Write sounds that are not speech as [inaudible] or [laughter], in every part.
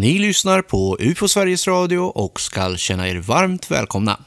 Ni lyssnar på UFO Sveriges Radio och skall känna er varmt välkomna.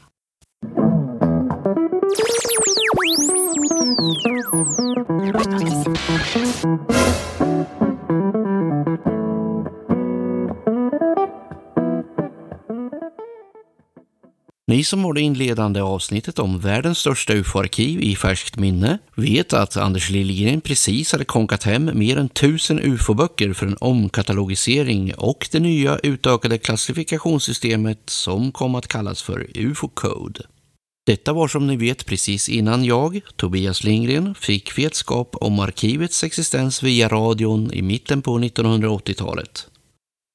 Ni som har det inledande avsnittet om världens största ufo-arkiv i färskt minne vet att Anders Liljegren precis hade konkat hem mer än tusen ufo-böcker för en omkatalogisering och det nya utökade klassifikationssystemet som kom att kallas för UFO-code. Detta var som ni vet precis innan jag, Tobias Lindgren, fick vetskap om arkivets existens via radion i mitten på 1980-talet.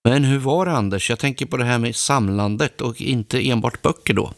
Men hur var det Anders? Jag tänker på det här med samlandet och inte enbart böcker då.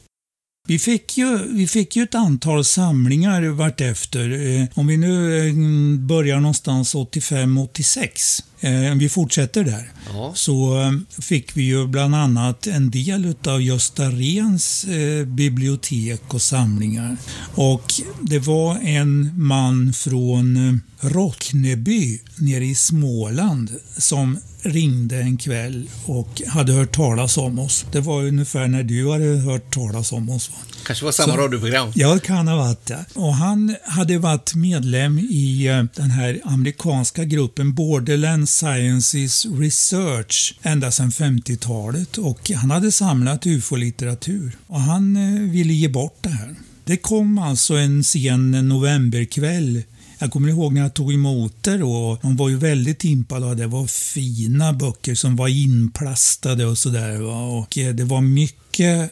Vi fick, ju, vi fick ju ett antal samlingar vartefter. Eh, om vi nu eh, börjar någonstans 85-86, eh, vi fortsätter där, ja. så fick vi ju bland annat en del av Gösta Rens bibliotek och samlingar. Och det var en man från Rockneby nere i Småland som ringde en kväll och hade hört talas om oss. Det var ungefär när du hade hört talas om oss. kanske var samma Så, radioprogram? Ja, det kan ha varit det. Och han hade varit medlem i eh, den här amerikanska gruppen Borderland Sciences Research ända sedan 50-talet och han hade samlat ufo-litteratur och han eh, ville ge bort det här. Det kom alltså en sen novemberkväll jag kommer ihåg när jag tog emot det och de var ju väldigt impade och det var fina böcker som var inplastade och sådär. Och eh, det var mycket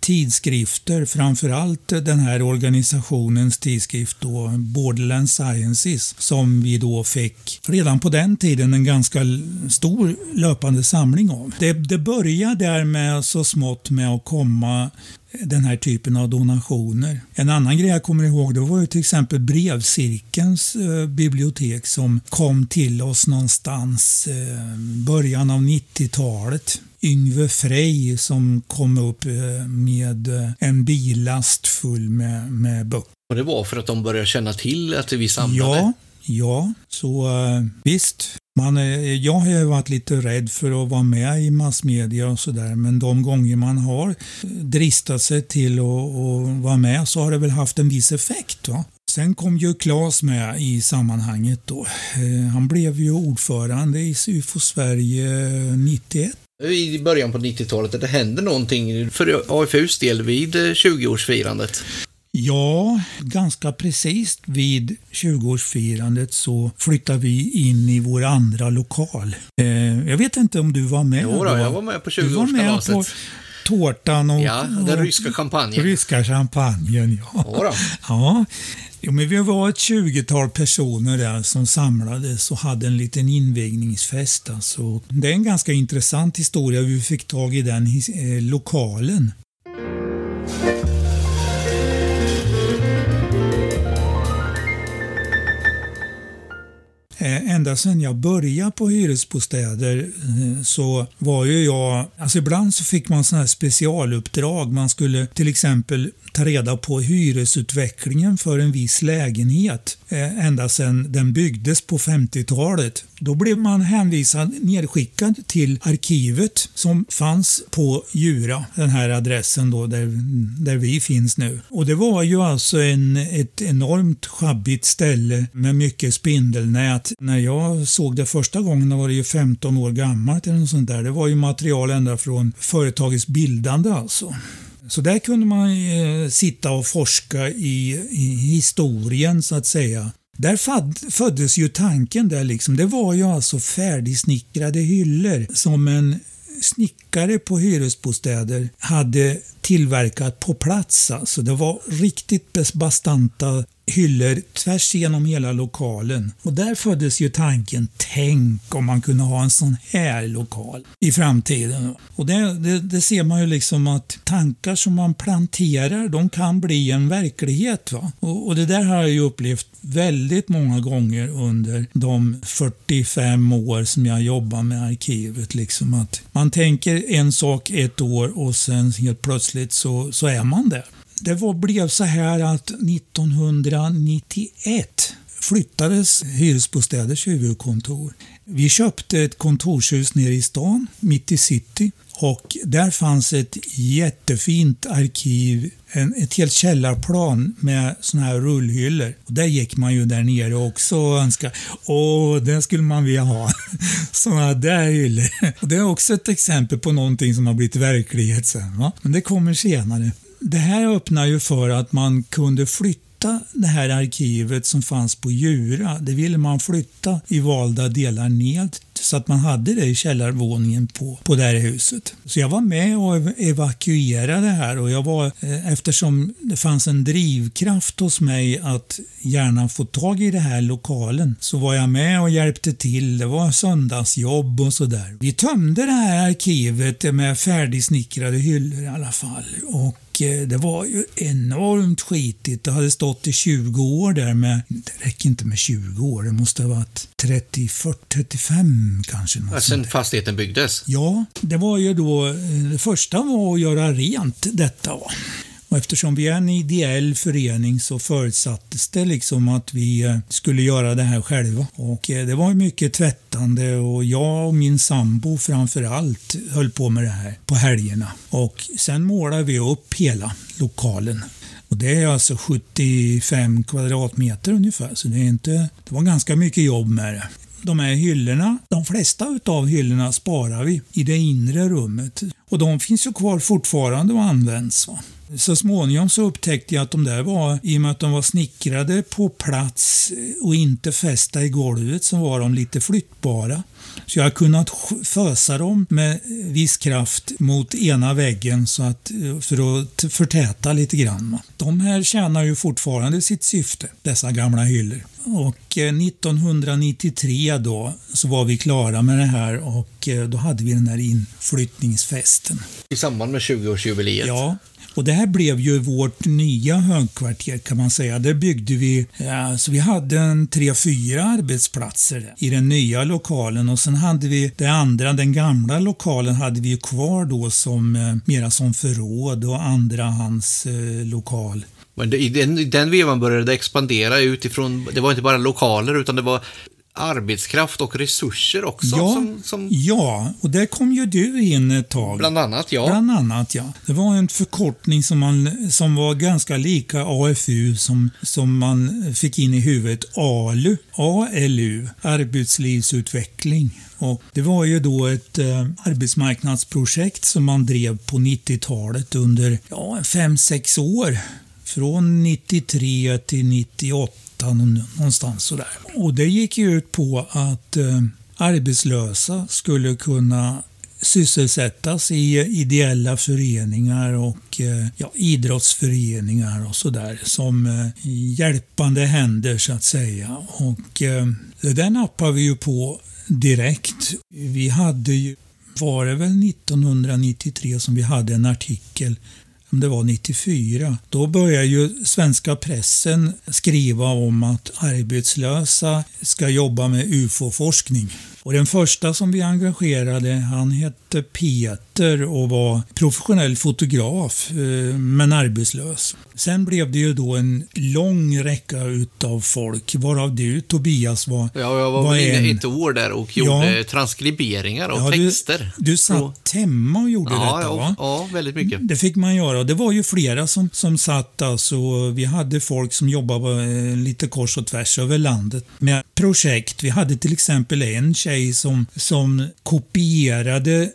tidskrifter, framförallt den här organisationens tidskrift då, Borderland Sciences, som vi då fick redan på den tiden en ganska stor löpande samling av. Det, det började där med så smått med att komma den här typen av donationer. En annan grej jag kommer ihåg det var ju till exempel brevcirkelns eh, bibliotek som kom till oss någonstans eh, början av 90-talet. Yngve Frey som kom upp eh, med eh, en billast full med, med böcker. Och det var för att de började känna till att vi samlade? Ja, ja så uh, visst. Man, jag har ju varit lite rädd för att vara med i massmedia och sådär men de gånger man har dristat sig till att vara med så har det väl haft en viss effekt. Va? Sen kom ju Claes med i sammanhanget då. Han blev ju ordförande i UFO Sverige 91 i början på 90-talet, det hände någonting för AFUs del vid 20-årsfirandet. Ja, ganska precis vid 20-årsfirandet så flyttade vi in i vår andra lokal. Eh, jag vet inte om du var med? Jo då, jag var med på 20-årskalaset. Tårtan och... Ja, den ryska champagnen. Ryska champagnen. Ja, [laughs] ja. Jo, men vi var ett 20-tal personer där som samlades och hade en liten invigningsfest. Alltså. Det är en ganska intressant historia vi fick tag i den eh, lokalen. Eh, ända sedan jag började på hyresbostäder eh, så var ju jag, alltså ibland så fick man sådana här specialuppdrag. Man skulle till exempel ta reda på hyresutvecklingen för en viss lägenhet eh, ända sedan den byggdes på 50-talet. Då blev man hänvisad, nedskickad till arkivet som fanns på Djura, den här adressen då där, där vi finns nu. Och det var ju alltså en, ett enormt schabbigt ställe med mycket spindelnät. När jag såg det första gången var det ju 15 år gammalt eller något sånt där. Det var ju material ända från företagets bildande alltså. Så där kunde man eh, sitta och forska i, i, historien så att säga. Där föddes ju tanken där liksom. Det var ju alltså färdigsnickrade hyllor som en snickare på hyresbostäder hade tillverkat på plats. Alltså det var riktigt bastanta hyllor tvärs igenom hela lokalen. Och där föddes ju tanken, tänk om man kunde ha en sån här lokal i framtiden. Och det, det, det ser man ju liksom att tankar som man planterar, de kan bli en verklighet. Va? Och, och det där har jag ju upplevt väldigt många gånger under de 45 år som jag jobbar med arkivet. Liksom att man tänker en sak ett år och sen helt plötsligt så, så är man där det var, blev så här att 1991 flyttades Hyresbostäders huvudkontor. Vi köpte ett kontorshus nere i stan, mitt i city. Och där fanns ett jättefint arkiv, en, ett helt källarplan med såna här rullhyllor. Och där gick man ju där nere också och önskade, åh, det skulle man vilja ha. [laughs] Såna där hyllor. Och det är också ett exempel på någonting som har blivit verklighet sen. Va? Men det kommer senare. Det här öppnar ju för att man kunde flytta flytta det här arkivet som fanns på Djura. Det ville man flytta i valda delar ned så att man hade det i källarvåningen på, på det här huset. Så jag var med och evakuerade här och jag var, eh, eftersom det fanns en drivkraft hos mig att gärna få tag i den här lokalen så var jag med och hjälpte till. Det var söndagsjobb och sådär. Vi tömde det här arkivet med färdigsnickrade hyllor i alla fall och det var ju enormt skitigt. Det hade stått i 20 år där med, det räcker inte med 20 år, det måste ha varit 30, 40, 35 kanske. Något Sen fastigheten byggdes? Ja, det var ju då, eh, det första var att göra rent detta. Och eftersom vi är en ideell förening så förutsattes det liksom att vi eh, skulle göra det här själva. Och eh, det var mycket tvättande och jag och min sambo framför allt höll på med det här på helgerna. Och sen målade vi upp hela lokalen. Och det är alltså 75 kvadratmeter ungefär, så det, är inte, det var ganska mycket jobb med det. De här hyllorna, de flesta utav hyllorna sparar vi i det inre rummet. Och de finns ju kvar fortfarande och används. Va? Så småningom så upptäckte jag att de där var, i och med att de var snickrade på plats och inte fästa i golvet, så var de lite flyttbara. Så jag har kunnat fösa dem med viss kraft mot ena väggen så att, för att förtäta lite grann. De här tjänar ju fortfarande sitt syfte, dessa gamla hyllor. Och 1993 eh, då så var vi klara med det här och eh, då hade vi den här inflyttningsfesten. I samband med 20-årsjubileet? Ja, och det här blev ju vårt nya högkvarter kan man säga. Där byggde vi, ja, så vi hade en tre, fyra arbetsplatser i den nya lokalen och sen hade vi det andra, den gamla lokalen hade vi kvar då som eh, mera som förråd och andrahandslokal. Eh, men i den, i den vevan började det expandera utifrån, det var inte bara lokaler utan det var arbetskraft och resurser också. Ja, som, som... ja, och där kom ju du in ett tag. Bland annat, ja. Bland annat, ja. Det var en förkortning som, man, som var ganska lika AFU som, som man fick in i huvudet. ALU. ALU, arbetslivsutveckling. Och det var ju då ett eh, arbetsmarknadsprojekt som man drev på 90-talet under ja, 5-6 år. Från 93 till 98 någonstans sådär. Och det gick ju ut på att eh, arbetslösa skulle kunna sysselsättas i eh, ideella föreningar och eh, ja, idrottsföreningar och sådär som eh, hjälpande händer så att säga. Och eh, det där nappade vi ju på direkt. Vi hade ju, var det väl 1993 som vi hade en artikel om det var 94, då började ju svenska pressen skriva om att arbetslösa ska jobba med UFO-forskning. Och den första som vi engagerade, han hette Peter och var professionell fotograf, eh, men arbetslös. Sen blev det ju då en lång räcka utav folk, varav du Tobias var Ja, jag var, var inne en... ett år där och gjorde ja, transkriberingar av ja, texter. Du, du satt hemma och gjorde ja, detta va? Ja, väldigt mycket. Det fick man göra. Det var ju flera som, som satt alltså. Vi hade folk som jobbade eh, lite kors och tvärs över landet med projekt. Vi hade till exempel en tjej som, som kopierade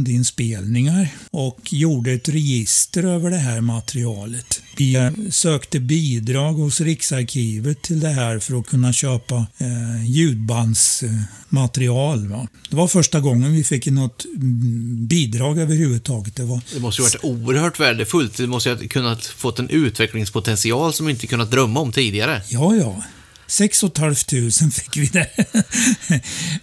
bandinspelningar och gjorde ett register över det här materialet. Vi eh, sökte bidrag hos Riksarkivet till det här för att kunna köpa eh, ljudbandsmaterial. Va? Det var första gången vi fick något mm, bidrag överhuvudtaget. Det, var... det måste ju varit oerhört värdefullt. Det måste ju ha kunnat fått en utvecklingspotential som vi inte kunnat drömma om tidigare. Ja, ja. 6 500 fick vi det.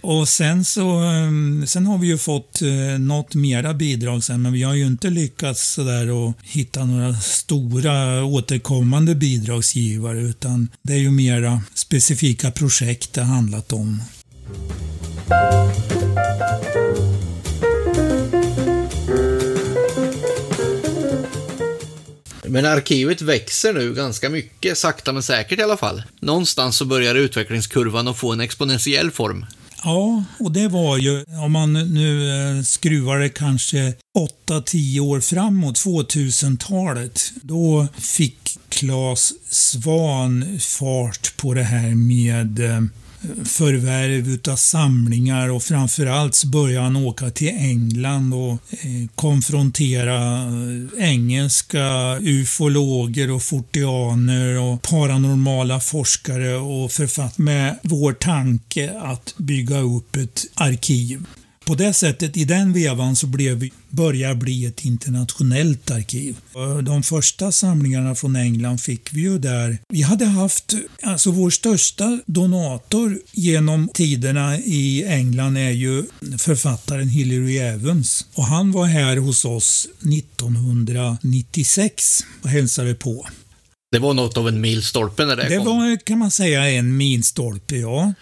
[laughs] och sen så mm, sen har vi ju fått eh, något mera bidrag sen, men vi har ju inte lyckats sådär och hitta några stora återkommande bidragsgivare, utan det är ju mera specifika projekt det handlat om. Men arkivet växer nu ganska mycket, sakta men säkert i alla fall. Någonstans så börjar utvecklingskurvan att få en exponentiell form. Ja, och det var ju, om man nu eh, skruvar det kanske 8-10 år framåt, 2000-talet, då fick Claes Svan fart på det här med eh, förvärv utav samlingar och framförallt så började han åka till England och eh, konfrontera eh, engelska ufologer och fortianer och paranormala forskare och författare med vår tanke att bygga upp ett arkiv på det sättet, i den vevan, så blev, börjar bli ett internationellt arkiv. De första samlingarna från England fick vi ju där. Vi hade haft, alltså vår största donator genom tiderna i England är ju författaren Hilary Evans. Och han var här hos oss 1996 och hälsade på. Det var något av en milstolpe när det, det kom? Det var, kan man säga, en milstolpe, ja.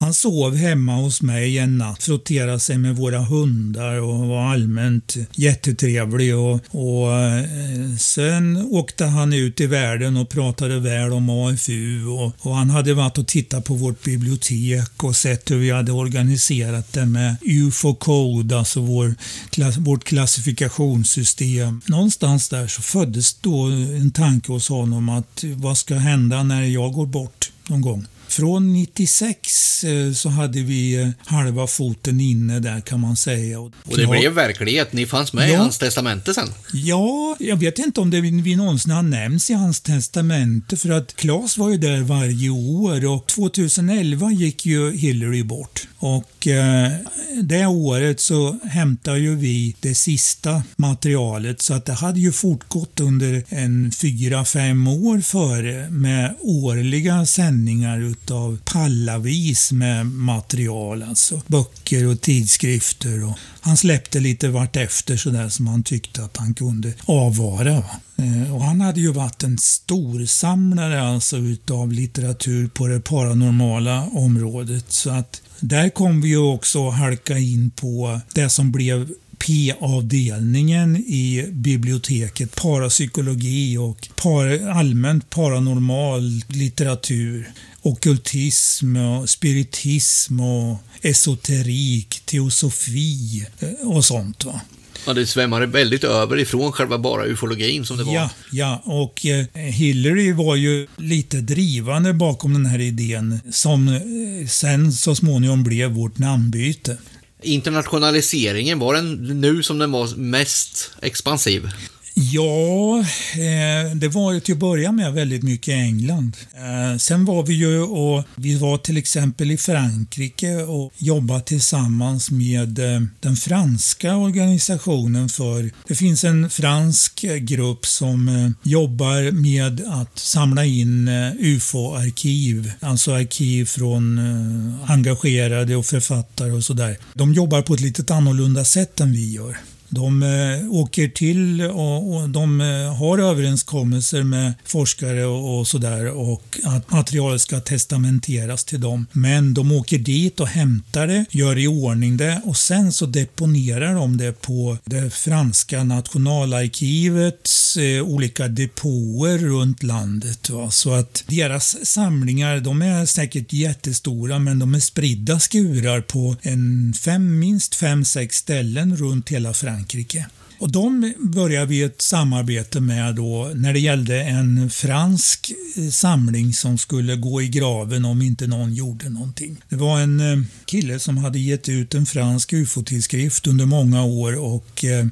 Han sov hemma hos mig en natt, frotterade sig med våra hundar och var allmänt jättetrevlig. Och, och eh, sen åkte han ut i världen och pratade väl om AFU och, och, han hade varit och tittat på vårt bibliotek och sett hur vi hade organiserat det med UFO-code, alltså vår, klass, vårt klassifikationssystem. Någonstans där så föddes då en tanke hos honom att vad ska hända när jag går bort någon gång? Från 96 eh, så hade vi eh, halva foten inne där kan man säga. Och det ja. blev verklighet? Ni fanns med ja. i hans testamente sen? Ja, jag vet inte om det vi någonsin har nämnts i hans testamente för att Claes var ju där varje år och 2011 gick ju Hillary bort. Och eh, det året så hämtade ju vi det sista materialet så att det hade ju fortgått under en fyra, fem år före med årliga sändningar utav pallavis med material, alltså böcker och tidskrifter. Och han släppte lite vartefter sådär som han tyckte att han kunde avvara. Va? Eh, och han hade ju varit en storsamlare alltså utav litteratur på det paranormala området. Så att där kom vi ju också halka in på det som blev P-avdelningen i biblioteket, parapsykologi och par, allmänt paranormal litteratur, okultism och spiritism och esoterik, teosofi eh, och sånt. Va? Ja, det svämmade väldigt över ifrån själva bara ufologin som det var. Ja, ja och eh, Hillary var ju lite drivande bakom den här idén som eh, sen så småningom blev vårt namnbyte. Internationaliseringen, var den nu som den var mest expansiv? Ja, eh, det var ju till att börja med väldigt mycket i England. Eh, sen var vi ju och vi var till exempel i Frankrike och jobbade tillsammans med eh, den franska organisationen för det finns en fransk grupp som eh, jobbar med att samla in eh, UFO-arkiv, alltså arkiv från eh, engagerade och författare och sådär. De jobbar på ett lite annorlunda sätt än vi gör. De eh, åker till och, de eh, har överenskommelser med forskare och, sådär och att materialet ska testamenteras till dem. Men de åker dit och hämtar det, gör i ordning det och sen så deponerar de det på det franska nationalarkivets eh, olika depåer runt landet. Va? Så att deras samlingar, de är säkert jättestora men de är spridda skurar på en fem, minst fem, sex ställen runt hela Frankrike Frankrike. Och de började vi ett samarbete med då när det gällde en fransk eh, samling som skulle gå i graven om inte någon gjorde någonting. Det var en eh, kille som hade gett ut en fransk ufo-tidskrift under många år och eh,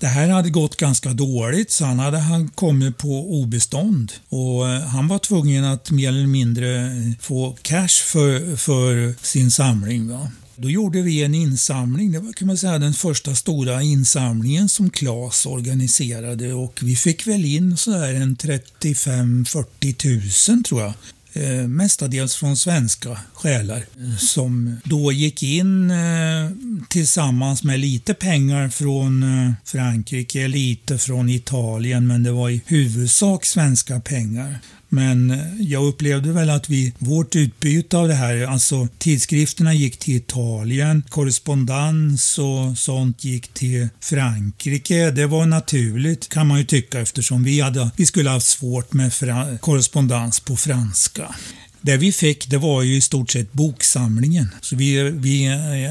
det här hade gått ganska dåligt så han hade han kommit på obestånd och han var tvungen att mer eller mindre få cash för, för sin samling. Va? Då gjorde vi en insamling, det var kan man säga den första stora insamlingen som Klas organiserade och vi fick väl in sådär en 35-40 tusen tror jag. Eh, mestadels från svenska själar eh, som då gick in eh, tillsammans med lite pengar från eh, Frankrike, lite från Italien men det var i huvudsak svenska pengar. Men jag upplevde väl att vi, vårt utbyte av det här, alltså tidskrifterna gick till Italien, korrespondens och sånt gick till Frankrike. Det var naturligt kan man ju tycka eftersom vi, hade, vi skulle ha haft svårt med korrespondens på franska. Det vi fick det var ju i stort sett boksamlingen. Så vi, vi,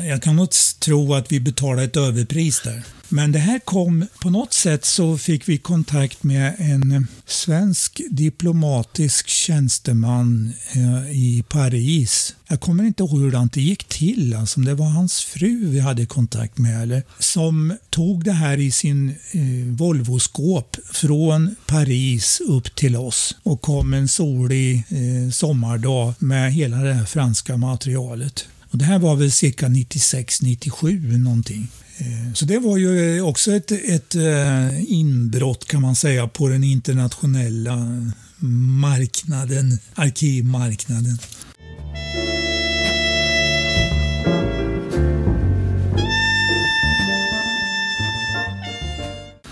jag kan nog tro att vi betalade ett överpris där. Men det här kom, på något sätt så fick vi kontakt med en svensk diplomatisk tjänsteman eh, i Paris. Jag kommer inte ihåg hur det gick till, alltså om det var hans fru vi hade kontakt med eller som tog det här i sin eh, Volvo-skåp från Paris upp till oss och kom en solig eh, sommardag med hela det här franska materialet. Och det här var väl cirka 96-97 någonting. Eh, så det var ju eh, också ett, ett eh, inbrott kan man säga på den internationella marknaden, arkivmarknaden.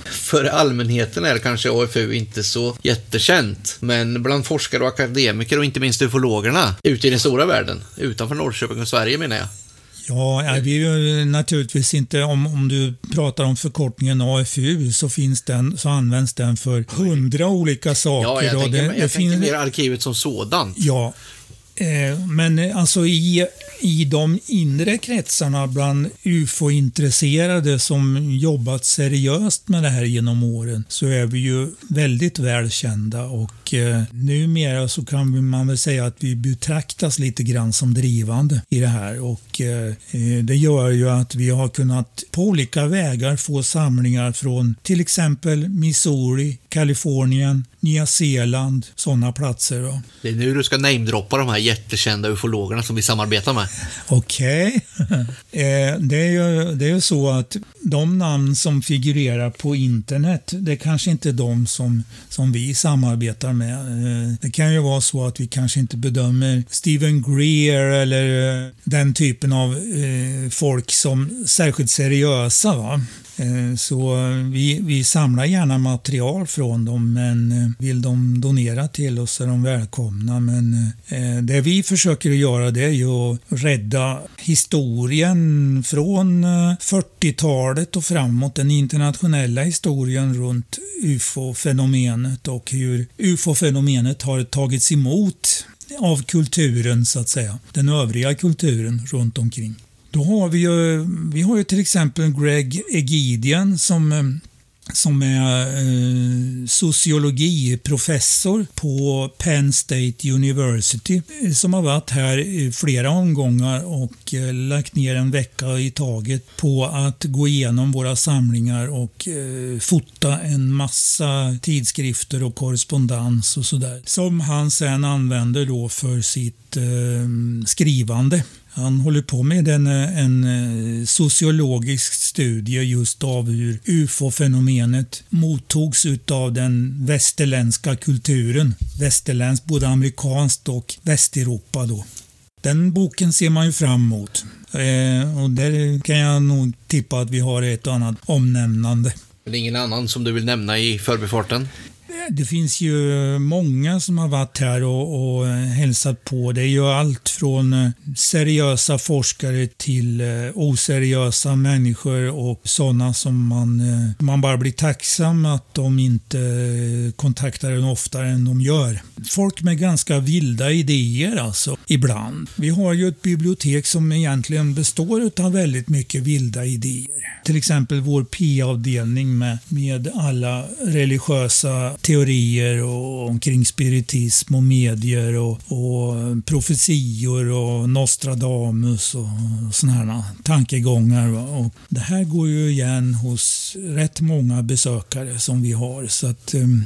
För allmänheten är kanske AFU inte så jättekänt, men bland forskare och akademiker och inte minst ufologerna ute i den stora världen, utanför Norrköping och Sverige menar jag, Ja, vi är ju naturligtvis inte, om, om du pratar om förkortningen AFU så, finns den, så används den för hundra olika saker. Ja, jag tänker, det, jag det tänker mer arkivet som sådant. Ja, Eh, men eh, alltså i i de inre kretsarna bland ufo-intresserade som jobbat seriöst med det här genom åren så är vi ju väldigt välkända och eh, numera så kan man väl säga att vi betraktas lite grann som drivande i det här. Och eh, eh, det gör ju att vi har kunnat på olika vägar få samlingar från till exempel Missouri, Kalifornien, Nya Zeeland, sådana platser. Då. Det är nu du ska namedroppa de här jättekända ufologerna som vi samarbetar med. Okej. Okay. [laughs] Eh, det, är ju, det är så att de namn som figurerar på internet, det är kanske inte är de som, som vi samarbetar med. Eh, det kan ju vara så att vi kanske inte bedömer Stephen Greer eller eh, den typen av folk som särskilt seriösa. Va? Eh, så vi, vi samlar gärna material från dem men eh, vill de donera till oss är de välkomna. Men eh, det vi försöker göra det är ju att rädda historien från 40-talet och framåt. Den internationella historien runt ufo-fenomenet och hur ufo-fenomenet har tagits emot av kulturen så att säga. Den övriga kulturen runt omkring. Då har vi ju, vi har ju till exempel Greg Egidian som eh, som är eh, sociologiprofessor på Penn State University eh, som har varit här i flera omgångar och eh, lagt ner en vecka i taget på att gå igenom våra samlingar och eh, fota en massa tidskrifter och korrespondens och sådär som han sen använder då för sitt eh, skrivande. Han håller på med en, eh, en eh, sociologisk studie just av hur ufo-fenomenet mottogs av den västerländska kulturen. Västerländskt, både amerikanskt och Västeuropa då. Den boken ser man ju fram emot. Eh, och där kan jag nog tippa att vi har ett och annat omnämnande. Men ingen annan som du vill nämna i förbifarten? Det finns ju många som har varit här och, och hälsat på. Det är ju allt från eh, seriösa forskare till eh, oseriösa människor och sådana som man, eh, man bara blir tacksam att de inte kontaktar en oftare än de gör. Folk med ganska vilda idéer alltså, ibland. Vi har ju ett bibliotek som egentligen består av väldigt mycket vilda idéer. Till exempel vår P-avdelning med, med alla religiösa teorier och, omkring spiritism och medier och, och profetior och Nostradamus och sådana här tankegångar. Och det här går ju igen hos rätt många besökare som vi har. Så att um,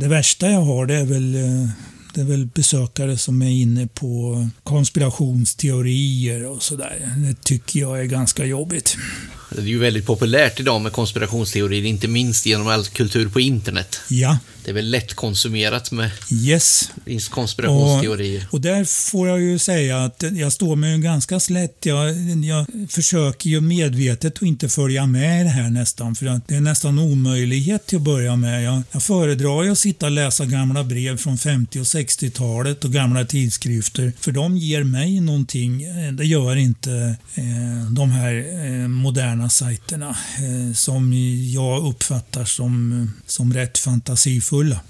det värsta jag har det är väl uh, det är väl besökare som är inne på konspirationsteorier och sådär. Det tycker jag är ganska jobbigt. Det är ju väldigt populärt idag med konspirationsteorier, inte minst genom all kultur på internet. Ja, Det är väl lättkonsumerat med Yes. konspirationsteorier. Och, och där får jag ju säga att jag står mig ganska slätt. Jag, jag försöker ju medvetet att inte följa med i det här nästan, för att det är nästan omöjlighet till att börja med. Jag, jag föredrar ju att sitta och läsa gamla brev från 50 och 60-talet och gamla tidskrifter, för de ger mig någonting. Det gör inte eh, de här eh, moderna sajterna eh, som jag uppfattar som, som rätt fantasifulla.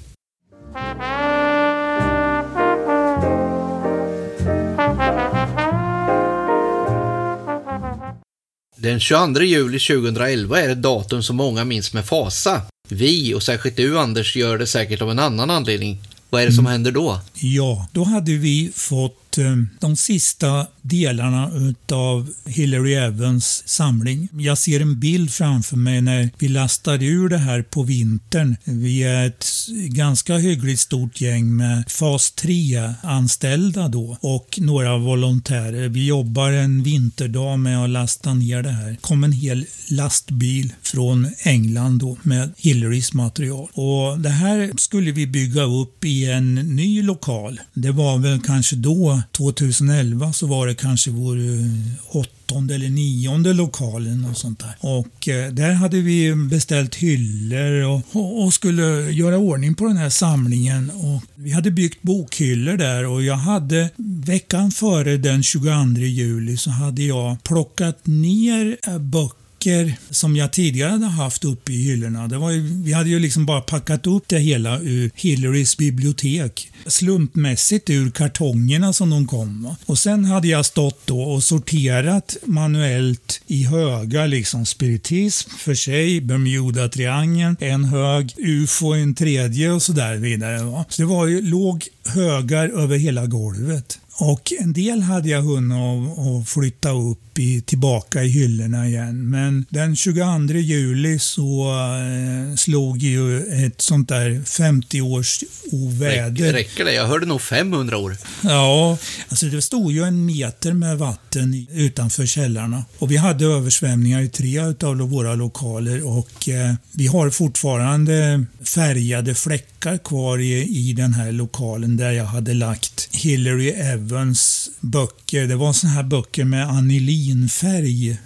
Den 22 juli 2011 är ett datum som många minns med fasa. Vi, och särskilt du Anders, gör det säkert av en annan anledning. Vad är det som mm. händer då? Ja, då hade vi fått eh, Eh, de sista delarna utav Hillary Evans samling. Jag ser en bild framför mig när vi lastar ur det här på vintern. Vi är ett ganska hyggligt stort gäng med fas 3-anställda då och några volontärer. Vi jobbar en vinterdag med att lasta ner det här. kom en hel lastbil från England då med Hillarys material. Och det här skulle vi bygga upp i en ny lokal. Det var väl kanske då, 2011, så var det kanske vår eh, åttonde eller nionde lokalen och sånt där. Och eh, där hade vi beställt hyllor och, och, skulle göra ordning på den här samlingen. Och vi hade byggt bokhyllor där och jag hade veckan före den 22 juli så hade jag plockat ner eh, böcker böcker som jag tidigare hade haft uppe i hyllorna. Det var ju, vi hade ju liksom bara packat upp det hela ur Hillarys bibliotek. Slumpmässigt ur kartongerna som de kom. Va? Och sen hade jag stått då och sorterat manuellt i högar liksom spiritism för sig, Bermuda-triangeln, en hög, UFO en tredje och så där vidare. Va? Så det var ju, låg högar över hela golvet. Och en del hade jag hunnit att flytta upp i, tillbaka i hyllorna igen. Men den 22 juli så eh, slog ju ett sånt där 50 års oväder. Räcker det? Jag hörde nog 500 år. Ja, alltså det stod ju en meter med vatten utanför källarna. Och vi hade översvämningar i tre av våra lokaler och eh, vi har fortfarande färgade fläckar kvar i, i den här lokalen där jag hade lagt Hillary Evans böcker. Det var såna här böcker med vinfärg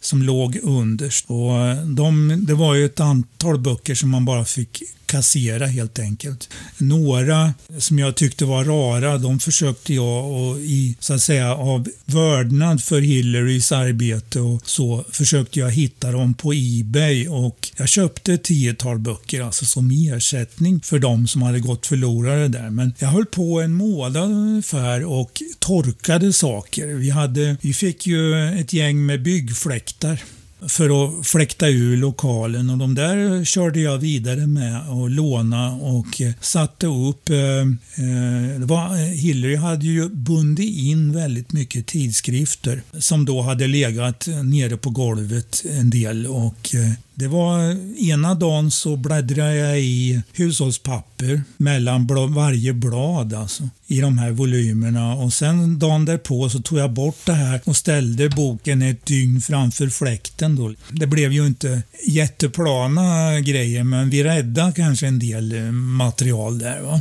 som låg underst. Och eh, de, det var ju ett antal böcker som man bara fick kassera helt enkelt. Några som jag tyckte var rara, de försökte jag och i, så att säga, av vördnad för Hillarys arbete och så försökte jag hitta dem på Ebay och jag köpte ett tiotal böcker alltså som ersättning för de som hade gått förlorade där. Men jag höll på en månad ungefär och torkade saker. Vi, hade, vi fick ju ett gäng med byggfläktar för att fläkta ur lokalen och de där körde jag vidare med och låna och eh, satte upp. Eh, eh det var, eh, Hillary hade ju bundit in väldigt mycket tidskrifter som då hade legat nere på golvet en del och det var ena dagen så bläddrade jag i hushållspapper mellan bl varje blad alltså, i de här volymerna och sen dagen därpå så tog jag bort det här och ställde boken ett dygn framför fläkten. Då. Det blev ju inte jätteplana grejer men vi räddade kanske en del eh, material där. Va?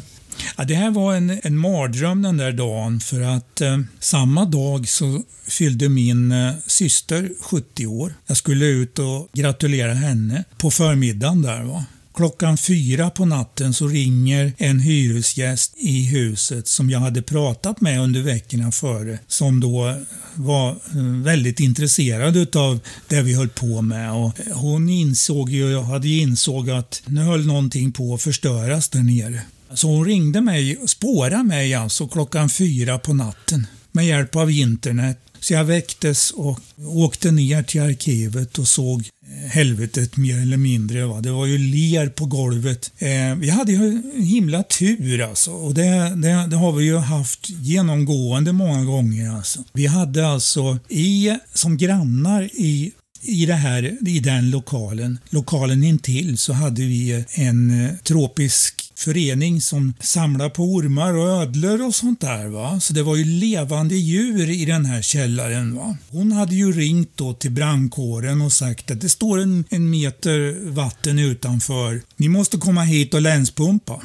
Ja, det här var en, en mardröm den där dagen för att eh, samma dag så fyllde min eh, syster 70 år. Jag skulle ut och gratulera henne på förmiddagen där. Va? Klockan fyra på natten så ringer en hyresgäst i huset som jag hade pratat med under veckorna före, som då var eh, väldigt intresserad av det vi höll på med. Och hon insåg ju, hade insåg att nu höll någonting på att förstöras där nere. Så hon ringde mig, spårade mig alltså klockan fyra på natten med hjälp av internet. Så jag väcktes och åkte ner till arkivet och såg eh, helvetet mer eller mindre. Va? Det var ju ler på golvet. Eh, vi hade ju en himla tur alltså och det, det, det, har vi ju haft genomgående många gånger. Alltså. Vi hade alltså i, som grannar i i, det här, i den lokalen, lokalen intill, så hade vi en eh, tropisk förening som samlade på ormar och ödlor och sånt där. Va? Så det var ju levande djur i den här källaren. Va? Hon hade ju ringt då till brandkåren och sagt att det står en, en meter vatten utanför. Ni måste komma hit och länspumpa.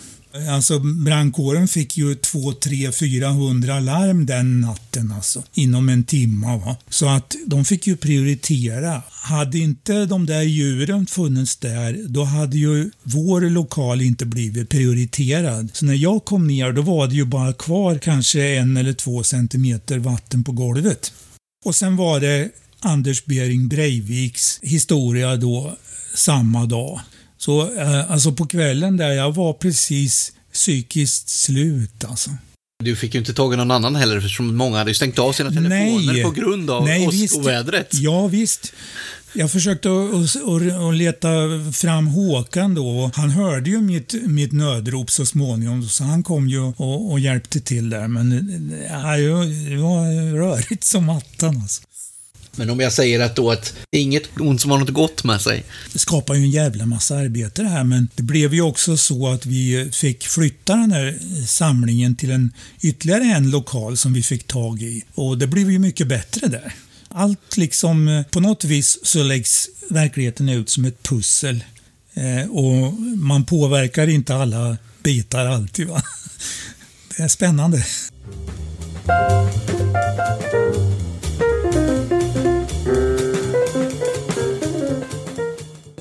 Alltså brandkåren fick ju 2, 3, 400 larm den natten alltså. Inom en timme. Va? Så att de fick ju prioritera. Hade inte de där djuren funnits där, då hade ju vår lokal inte blivit prioriterad. Så när jag kom ner, då var det ju bara kvar kanske en eller två centimeter vatten på golvet. Och sen var det Anders Bering Breiviks historia då samma dag. Så eh, alltså på kvällen där, jag var precis psykiskt slut alltså. Du fick ju inte tag i någon annan heller eftersom många hade stängt av sina telefoner Nej. på grund av Nej, åskovädret. Ja, visst. Jag försökte att leta fram Håkan då. Han hörde ju mitt, mitt nödrop så småningom, så han kom ju och, och hjälpte till där. Men ja, det var rörigt som attan alltså. Men om jag säger att då att inget ont som har något gott med sig. Det skapar ju en jävla massa arbete det här, men det blev ju också så att vi fick flytta den här samlingen till en ytterligare en lokal som vi fick tag i. Och det blev ju mycket bättre där. Allt liksom, på något vis så läggs verkligheten ut som ett pussel. Eh, och man påverkar inte alla bitar alltid. Va? [laughs] Det är spännande.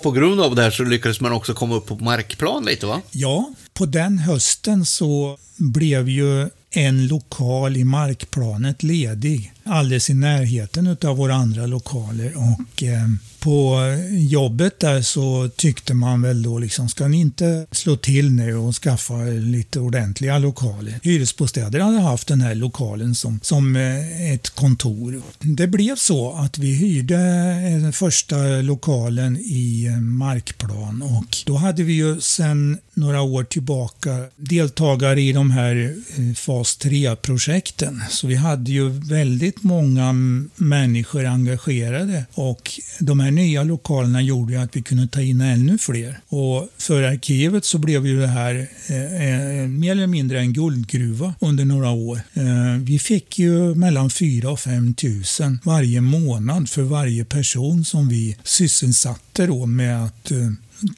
På grund av det här så lyckades man också komma upp på markplan lite va? Ja, på den hösten så blev ju en lokal i markplanet ledig alldeles i närheten av våra andra lokaler. Och eh, på jobbet där så tyckte man väl då liksom, ska ni inte slå till nu och skaffa lite ordentliga lokaler? Hyresbostäder hade haft den här lokalen som, som eh, ett kontor. Det blev så att vi hyrde eh, den första lokalen i eh, markplan och då hade vi ju sedan några år tillbaka deltagare i de här fas 3-projekten. Så vi hade ju väldigt många människor engagerade och de här nya lokalerna gjorde ju att vi kunde ta in ännu fler. Och för arkivet så blev ju det här eh, eh mer eller mindre en guldgruva under några år. Eh, vi fick ju mellan 4 och 5 tusen varje månad för varje person som vi sysselsatte då med att eh,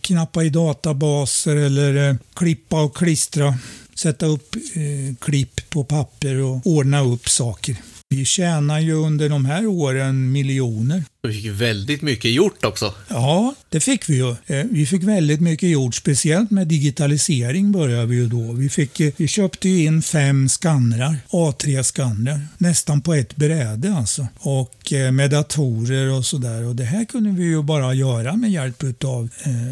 knappa i databaser eller eh, klippa och klistra sätta upp eh, klipp på papper och ordna upp saker. Vi tjänar ju under de här åren miljoner. Vi fick väldigt mycket gjort också. Ja, det fick vi ju. Eh, vi fick väldigt mycket gjort, speciellt med digitalisering började vi ju då. Vi, fick, eh, vi köpte ju in fem skannrar, A3-skannrar, nästan på ett bräde alltså. Och eh, med datorer och sådär. Och det här kunde vi ju bara göra med hjälp av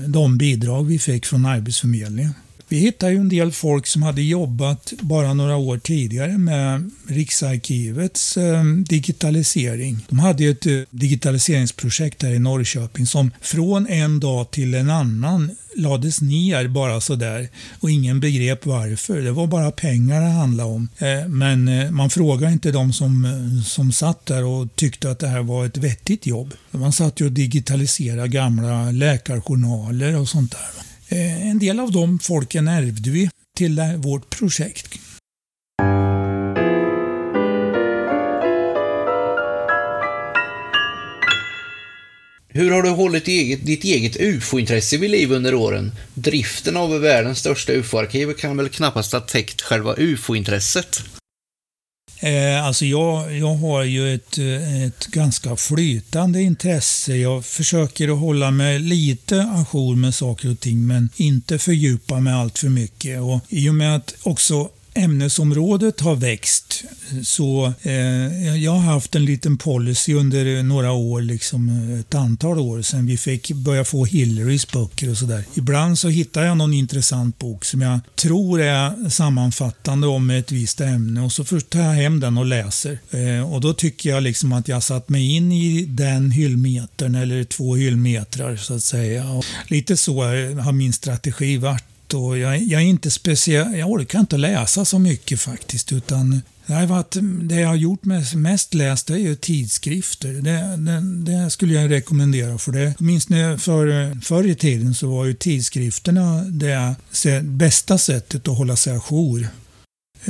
de bidrag vi fick från Arbetsförmedlingen. Vi hittade ju en del folk som hade jobbat bara några år tidigare med Riksarkivets eh, digitalisering. De hade ett eh, digitaliseringsprojekt här i Norrköping som från en dag till en annan lades ner bara sådär och ingen begrep varför. Det var bara pengar det handlade om. Eh, men eh, man frågade inte de som, eh, som satt där och tyckte att det här var ett vettigt jobb. Man satt ju och digitaliserade gamla läkarjournaler och sånt där. Eh, en del av de folken ärvde vi till vårt projekt. Hur har du hållit eget, ditt eget ufo-intresse vid liv under åren? Driften av världens största ufo-arkiv kan väl knappast ha täckt själva ufo-intresset? Eh, alltså jag, jag har ju ett, eh, ett ganska flytande intresse. Jag försöker att hålla mig lite ajour med saker och ting men inte fördjupa mig allt för mycket. Och I och med att också ämnesområdet har växt. Så eh, jag har haft en liten policy under eh, några år, liksom eh, ett antal år sedan vi fick börja få Hillarys böcker och sådär. Ibland så hittar jag någon intressant bok som jag tror är sammanfattande om ett visst ämne och så tar jag hem den och läser. Eh, och då tycker jag liksom att jag satt mig in i den hyllmetern eller två hyllmetrar så att säga. Och lite så eh, har min strategi varit läst och jag, jag är inte speciell, jag orkar inte läsa så mycket faktiskt utan det, har varit, det jag har gjort mest, mest läst är ju tidskrifter. Det, det, det, skulle jag rekommendera för det. Minst när för, förr i tiden så var ju tidskrifterna det bästa sättet att hålla sig ajour.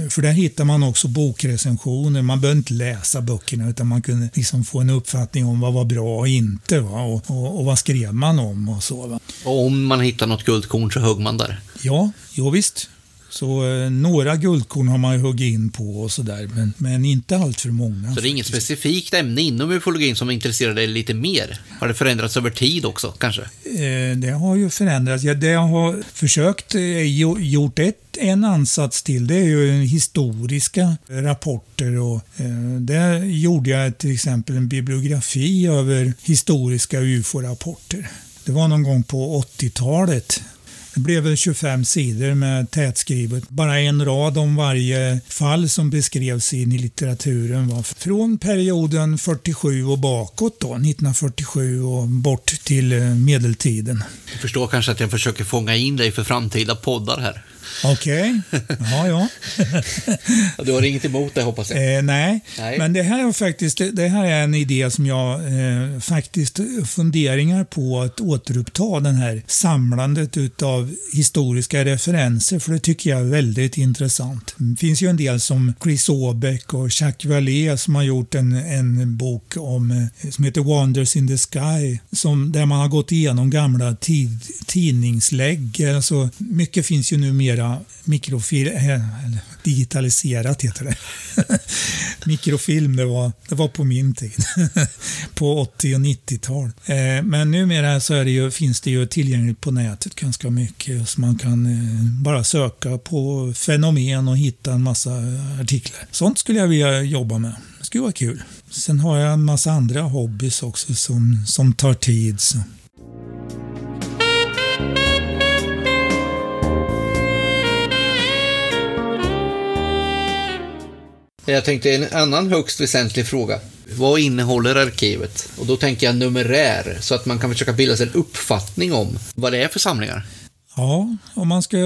För där hittar man också bokrecensioner. Man behöver inte läsa böckerna utan man kunde liksom få en uppfattning om vad var bra och inte. Va? Och, och, och vad skrev man om och så. Va? Och om man hittar något guldkorn så högg man där? Ja, jo visst. Så eh, några guldkorn har man ju huggit in på och sådär, men, men inte allt för många. Så det är inget specifikt ämne inom ufologin som intresserar dig lite mer? Har det förändrats över tid också, kanske? Eh, det har ju förändrats. Ja, det jag har försökt, eh, gjort ett, en ansats till, det är ju historiska rapporter och eh, där gjorde jag till exempel en bibliografi över historiska ufo-rapporter. Det var någon gång på 80-talet det blev 25 sidor med tätskrivet. Bara en rad om varje fall som beskrevs in i litteraturen var från perioden 47 och bakåt då, 1947 och bort till eh, medeltiden. Du förstår kanske att jag försöker fånga in dig för framtida poddar här. Okej, okay. ja, [laughs] ja. du har inget emot det hoppas jag? Eh, nej. nej. men det här, är faktiskt, det här är en idé som jag eh, faktiskt funderingar på att återuppta den här samlandet utav historiska referenser, för det tycker jag är väldigt intressant. Det finns ju en del som Chris Åbeck och Jacques Vallée som har gjort en, en bok om, eh, som heter Wonders in the Sky, som, där man har gått igenom gamla tid, tidningslägg. Alltså, mycket finns ju numera mera mikrofilm, eh, digitaliserat heter det. [laughs] Mikrofilm, det var, det var på min tid. [laughs] på 80 och 90-tal. Eh, men numera så är det ju, finns det ju tillgängligt på nätet ganska mycket. Så man kan eh, bara söka på fenomen och hitta en massa artiklar. Sånt skulle jag vilja jobba med. Det skulle vara kul. Sen har jag en massa andra hobbys också som, som tar tid. Så. Jag tänkte en annan högst väsentlig fråga. Vad innehåller arkivet? Och då tänker jag numerär, så att man kan försöka bilda sig en uppfattning om vad det är för samlingar. Ja, om man ska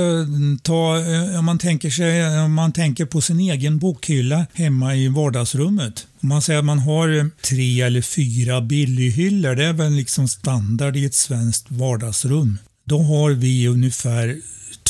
ta, om man tänker sig, om man tänker på sin egen bokhylla hemma i vardagsrummet. Om man säger att man har tre eller fyra billighyllor, det är väl liksom standard i ett svenskt vardagsrum. Då har vi ungefär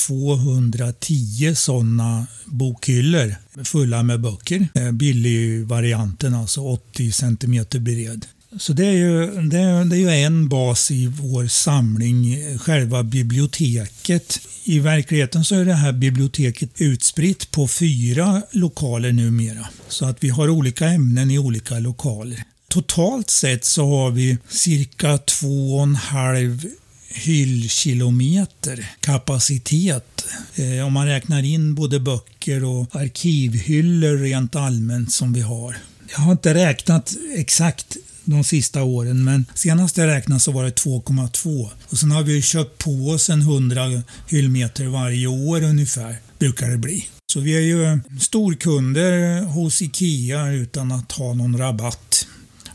210 sådana bokhyllor fulla med böcker. Eh, Billy-varianten, alltså 80 cm bred. Så det är, ju, det, är, det är ju en bas i vår samling, själva biblioteket. I verkligheten så är det här biblioteket utspritt på fyra lokaler numera. Så att vi har olika ämnen i olika lokaler. Totalt sett så har vi cirka två och en halv hyllkilometer kapacitet. Eh, om man räknar in både böcker och arkivhyllor rent allmänt som vi har. Jag har inte räknat exakt de sista åren, men senast jag räknade så var det 2,2. Och sen har vi köpt på oss en 100 hyllmeter varje år ungefär, brukar det bli. Så vi är ju storkunder hos IKEA utan att ha någon rabatt.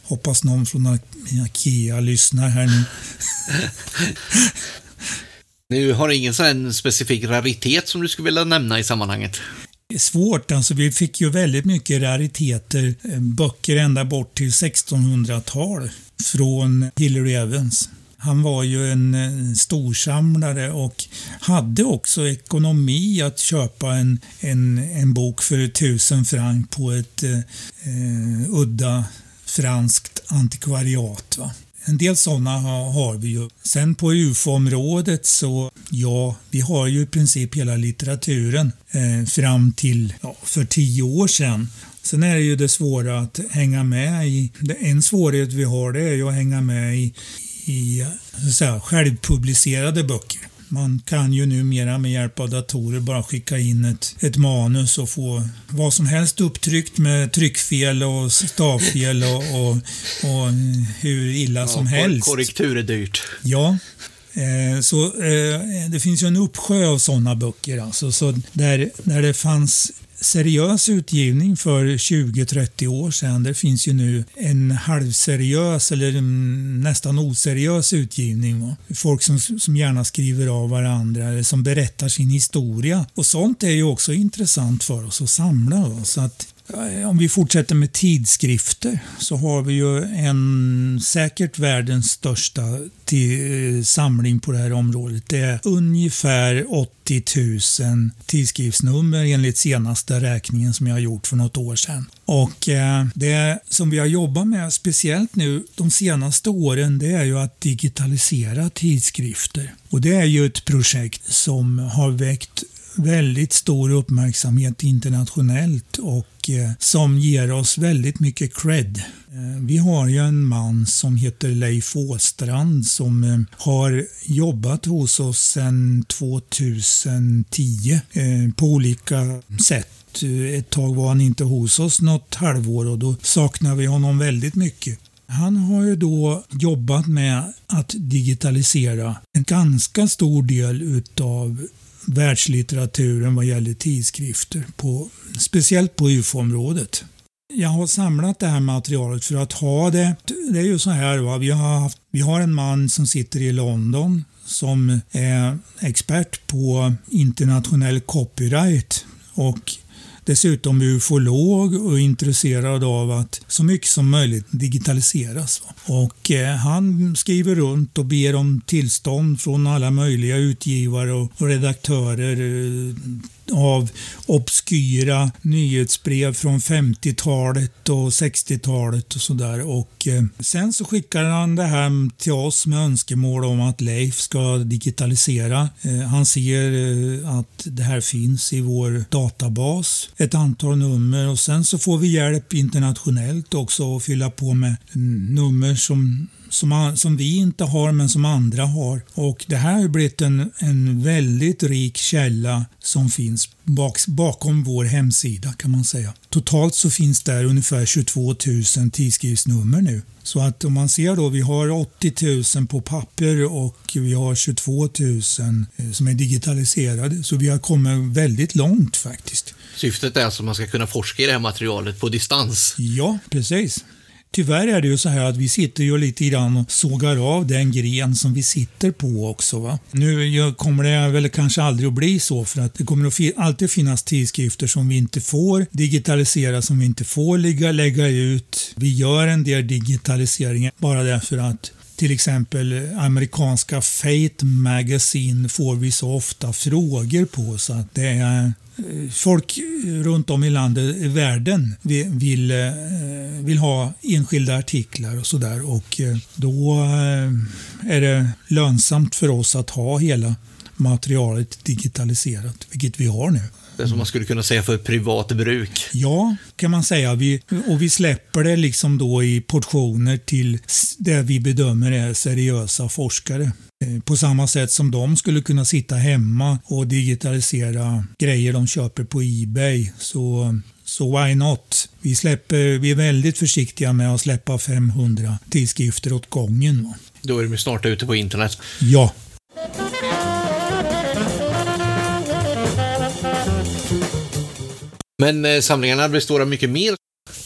Hoppas någon från IKEA lyssnar här nu. [laughs] Nu har ingen sån specifik raritet som du skulle vilja nämna i sammanhanget? Det är svårt, alltså vi fick ju väldigt mycket rariteter, eh, böcker ända bort till 1600-tal från Hillary Evans. Han var ju en storsamlare och hade också ekonomi att köpa en, en, en bok för tusen franc på ett eh, eh udda franskt antikvariat. Va? En del sådana har vi ju. Sen på UFO-området så, ja, vi har ju i princip hela litteraturen eh, fram till ja, för tio år sedan. Sen är det ju det svåra att hänga med i. En svårighet vi har det är ju att hänga med i, i så att säga, självpublicerade böcker. Man kan ju numera med hjälp av datorer bara skicka in ett, ett manus och få vad som helst upptryckt med tryckfel och stavfel och, och, och hur illa ja, som helst. Korrektur är dyrt. Ja, eh, så eh, det finns ju en uppsjö av sådana böcker alltså. Så där, där det fanns seriös utgivning för 20-30 år sedan. Det finns ju nu en halvseriös eller nästan oseriös utgivning. Folk som, som gärna skriver av varandra eller som berättar sin historia. Och sånt är ju också intressant för oss att samla. Så att Eh, om vi fortsätter med tidskrifter så har vi ju en säkert världens största eh, samling på det här området. Det är ungefär 80 000 tidskriftsnummer enligt senaste räkningen som jag har gjort för något år sedan. Och eh, det som vi har jobbat med speciellt nu de senaste åren det är ju att digitalisera tidskrifter. Och det är ju ett projekt som har väckt väldigt stor uppmärksamhet internationellt och eh, som ger oss väldigt mycket cred. Eh, vi har ju en man som heter Leif Åstrand som eh, har jobbat hos oss sedan 2010 på olika sätt ett tag var han inte hos oss något halvår och då saknar vi honom väldigt mycket. Han har ju då jobbat med att digitalisera en ganska stor del utav världslitteraturen vad gäller tidskrifter, på, speciellt på UFO-området. Jag har samlat det här materialet för att ha det. Det är ju så här, va? Vi, har haft, vi har en man som sitter i London som är expert på internationell copyright och dessutom ufolog och intresserad av att så mycket som möjligt digitaliseras. Och eh, han skriver runt och ber om tillstånd från alla möjliga utgivare och redaktörer eh, av obskyra nyhetsbrev från 50-talet och 60-talet och sådär. Och eh, sen så skickar han det här till oss med önskemål om att Leif ska digitalisera. Han ser att det här finns i vår databas, ett antal nummer. Och sen så får vi hjälp internationellt också att fylla på med nummer som som, som vi inte har men som andra har. Och det här har blivit en, en väldigt rik källa som finns bak, bakom vår hemsida kan man säga. Totalt så finns där ungefär 22 000 tidskriftsnummer nu. Så att om man ser då, vi har 80 000 på papper och vi har 22 000 eh, som är digitaliserade. Så vi har kommit väldigt långt faktiskt. Syftet är alltså att man ska kunna forska i det här materialet på distans? Ja, precis. Tyvärr är det ju så här att vi sitter ju lite grann och sågar av den gren som vi sitter på också. Va? Nu kommer det väl kanske aldrig att bli så för att det kommer att alltid finnas tidskrifter som vi inte får digitalisera, som vi inte får lägga ut. Vi gör en del digitaliseringar bara därför att till exempel amerikanska Fate Magazine får vi så ofta frågor på så att det är eh, folk runt om i landet, i världen, vill, eh, vill ha enskilda artiklar och sådär. Och eh, då är det lönsamt för oss att ha hela materialet digitaliserat, vilket vi har nu. Det som man skulle kunna säga för privat bruk. Ja, kan man säga. Vi, och vi släpper det liksom då i portioner till det vi bedömer är seriösa forskare. Eh, på samma sätt som de skulle kunna sitta hemma och digitalisera grejer de köper på Ebay. Så så why not? Vi, släpper, vi är väldigt försiktiga med att släppa 500 tidskrifter åt gången. Då är de snart ute på internet. Ja. Men eh, samlingarna består av mycket mer?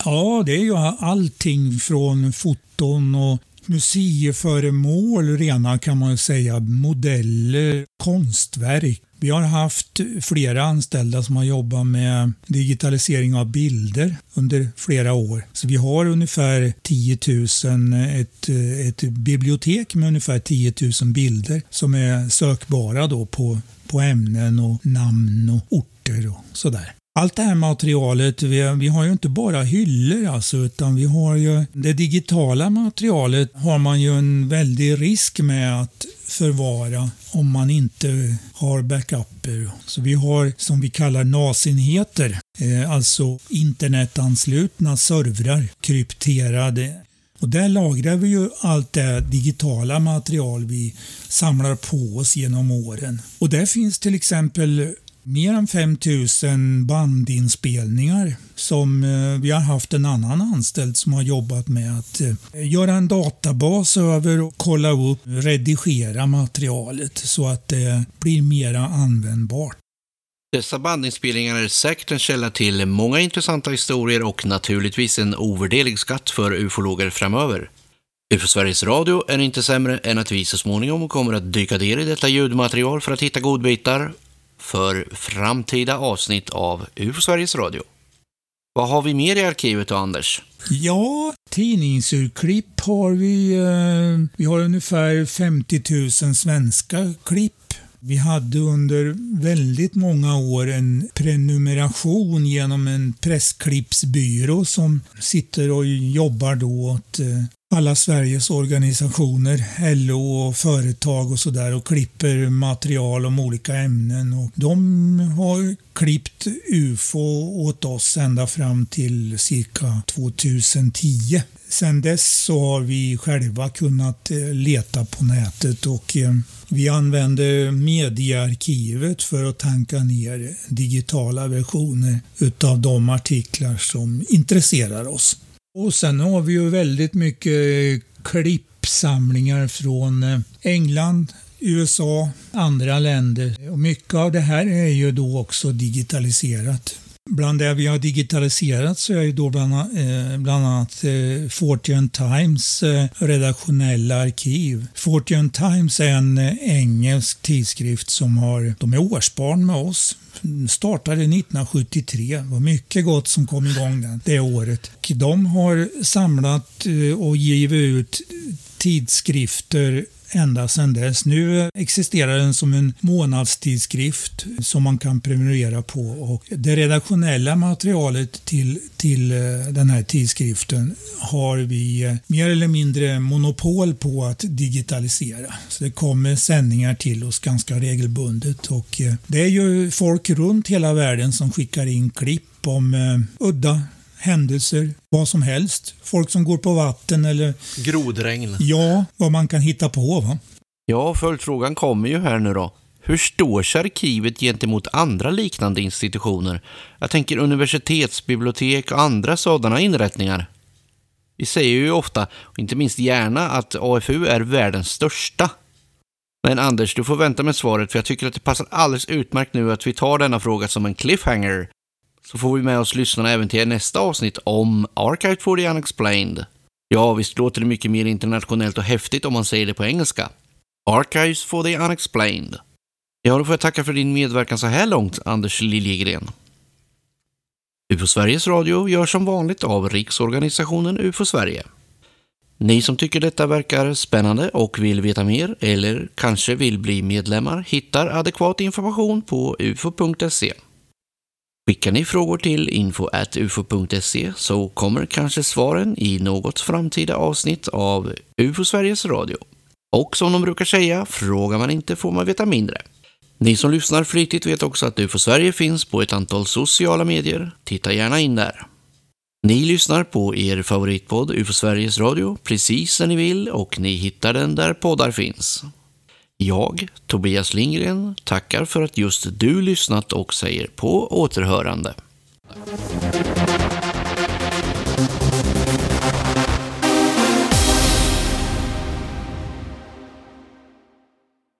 Ja, det är ju allting från foton och museiföremål rena kan man säga, modeller, konstverk. Vi har haft flera anställda som har jobbat med digitalisering av bilder under flera år. Så vi har ungefär 10 000, ett, ett bibliotek med ungefär 10 000 bilder som är sökbara då på, på ämnen och namn och orter och sådär. Allt det här materialet, vi, vi, har ju inte bara hyllor alltså, utan vi har ju det digitala materialet har man ju en väldig risk med att förvara om man inte har backuper. Så vi har som vi kallar NAS-enheter, eh, alltså internetanslutna servrar, krypterade. Och där lagrar vi ju allt det digitala material vi samlar på oss genom åren. Och där finns till exempel mer än 5000 bandinspelningar som eh, vi har haft en annan anställd som har jobbat med att eh, göra en databas över och kolla upp, redigera materialet så att det blir mera användbart. Dessa bandinspelningar är säkert en källa till många intressanta historier och naturligtvis en ovärderlig skatt för ufologer framöver. UFO Sveriges Radio är inte sämre än att vi så småningom kommer att dyka ner i detta ljudmaterial för att hitta godbitar för framtida avsnitt av UFO Sveriges Radio. Vad har vi mer i arkivet då, Anders? Ja, tidningsurklipp har vi. Eh, vi har ungefär 50 000 svenska klipp. Vi hade under väldigt många år en prenumeration genom en pressklippsbyrå som sitter och jobbar då åt eh, alla Sveriges organisationer, LO och företag och sådär och klipper material om olika ämnen. Och de har klippt UFO åt oss ända fram till cirka 2010. Sen dess så har vi själva kunnat eh, leta på nätet och eh, vi använder mediearkivet för att tanka ner digitala versioner utav de artiklar som intresserar oss. Och sen har vi ju väldigt mycket eh, klippsamlingar från eh, England, USA, andra länder. Och mycket av det här är ju då också digitaliserat. Bland det vi har digitaliserat så är ju då bland, eh, bland annat eh, Fortune Times eh, redaktionella arkiv. Fortune Times är en eh, engelsk tidskrift som har, de är årsbarn med oss startade 1973. Det var mycket gott som kom igång den, det året. De har samlat eh, och givit ut tidskrifter ända sedan dess. Nu existerar den som en månadstidskrift som man kan prenumerera på och det redaktionella materialet till, till eh, den här tidskriften har vi eh, mer eller mindre monopol på att digitalisera. Så det kommer sändningar till oss ganska regelbundet och eh, det är ju folk runt hela världen som skickar in klipp om udda händelser, vad som helst. Folk som går på vatten eller... Grodregn. Ja, vad man kan hitta på. Va? Ja, följdfrågan kommer ju här nu då. Hur står sig arkivet gentemot andra liknande institutioner? Jag tänker universitetsbibliotek och andra sådana inrättningar. Vi säger ju ofta, och inte minst gärna, att AFU är världens största. Men Anders, du får vänta med svaret för jag tycker att det passar alldeles utmärkt nu att vi tar denna fråga som en cliffhanger så får vi med oss lyssnarna även till nästa avsnitt om Archive for the Unexplained. Ja, visst låter det mycket mer internationellt och häftigt om man säger det på engelska. Archives for the Unexplained. Ja, då får jag tacka för din medverkan så här långt, Anders Liljegren. UFO Sveriges Radio görs som vanligt av Riksorganisationen UFO Sverige. Ni som tycker detta verkar spännande och vill veta mer eller kanske vill bli medlemmar hittar adekvat information på ufo.se. Skickar ni frågor till info.ufo.se så kommer kanske svaren i något framtida avsnitt av UFO Sveriges Radio. Och som de brukar säga, frågar man inte får man veta mindre. Ni som lyssnar flitigt vet också att UFO Sverige finns på ett antal sociala medier. Titta gärna in där. Ni lyssnar på er favoritpodd UFO Sveriges Radio precis när ni vill och ni hittar den där poddar finns. Jag, Tobias Lindgren, tackar för att just du lyssnat och säger på återhörande.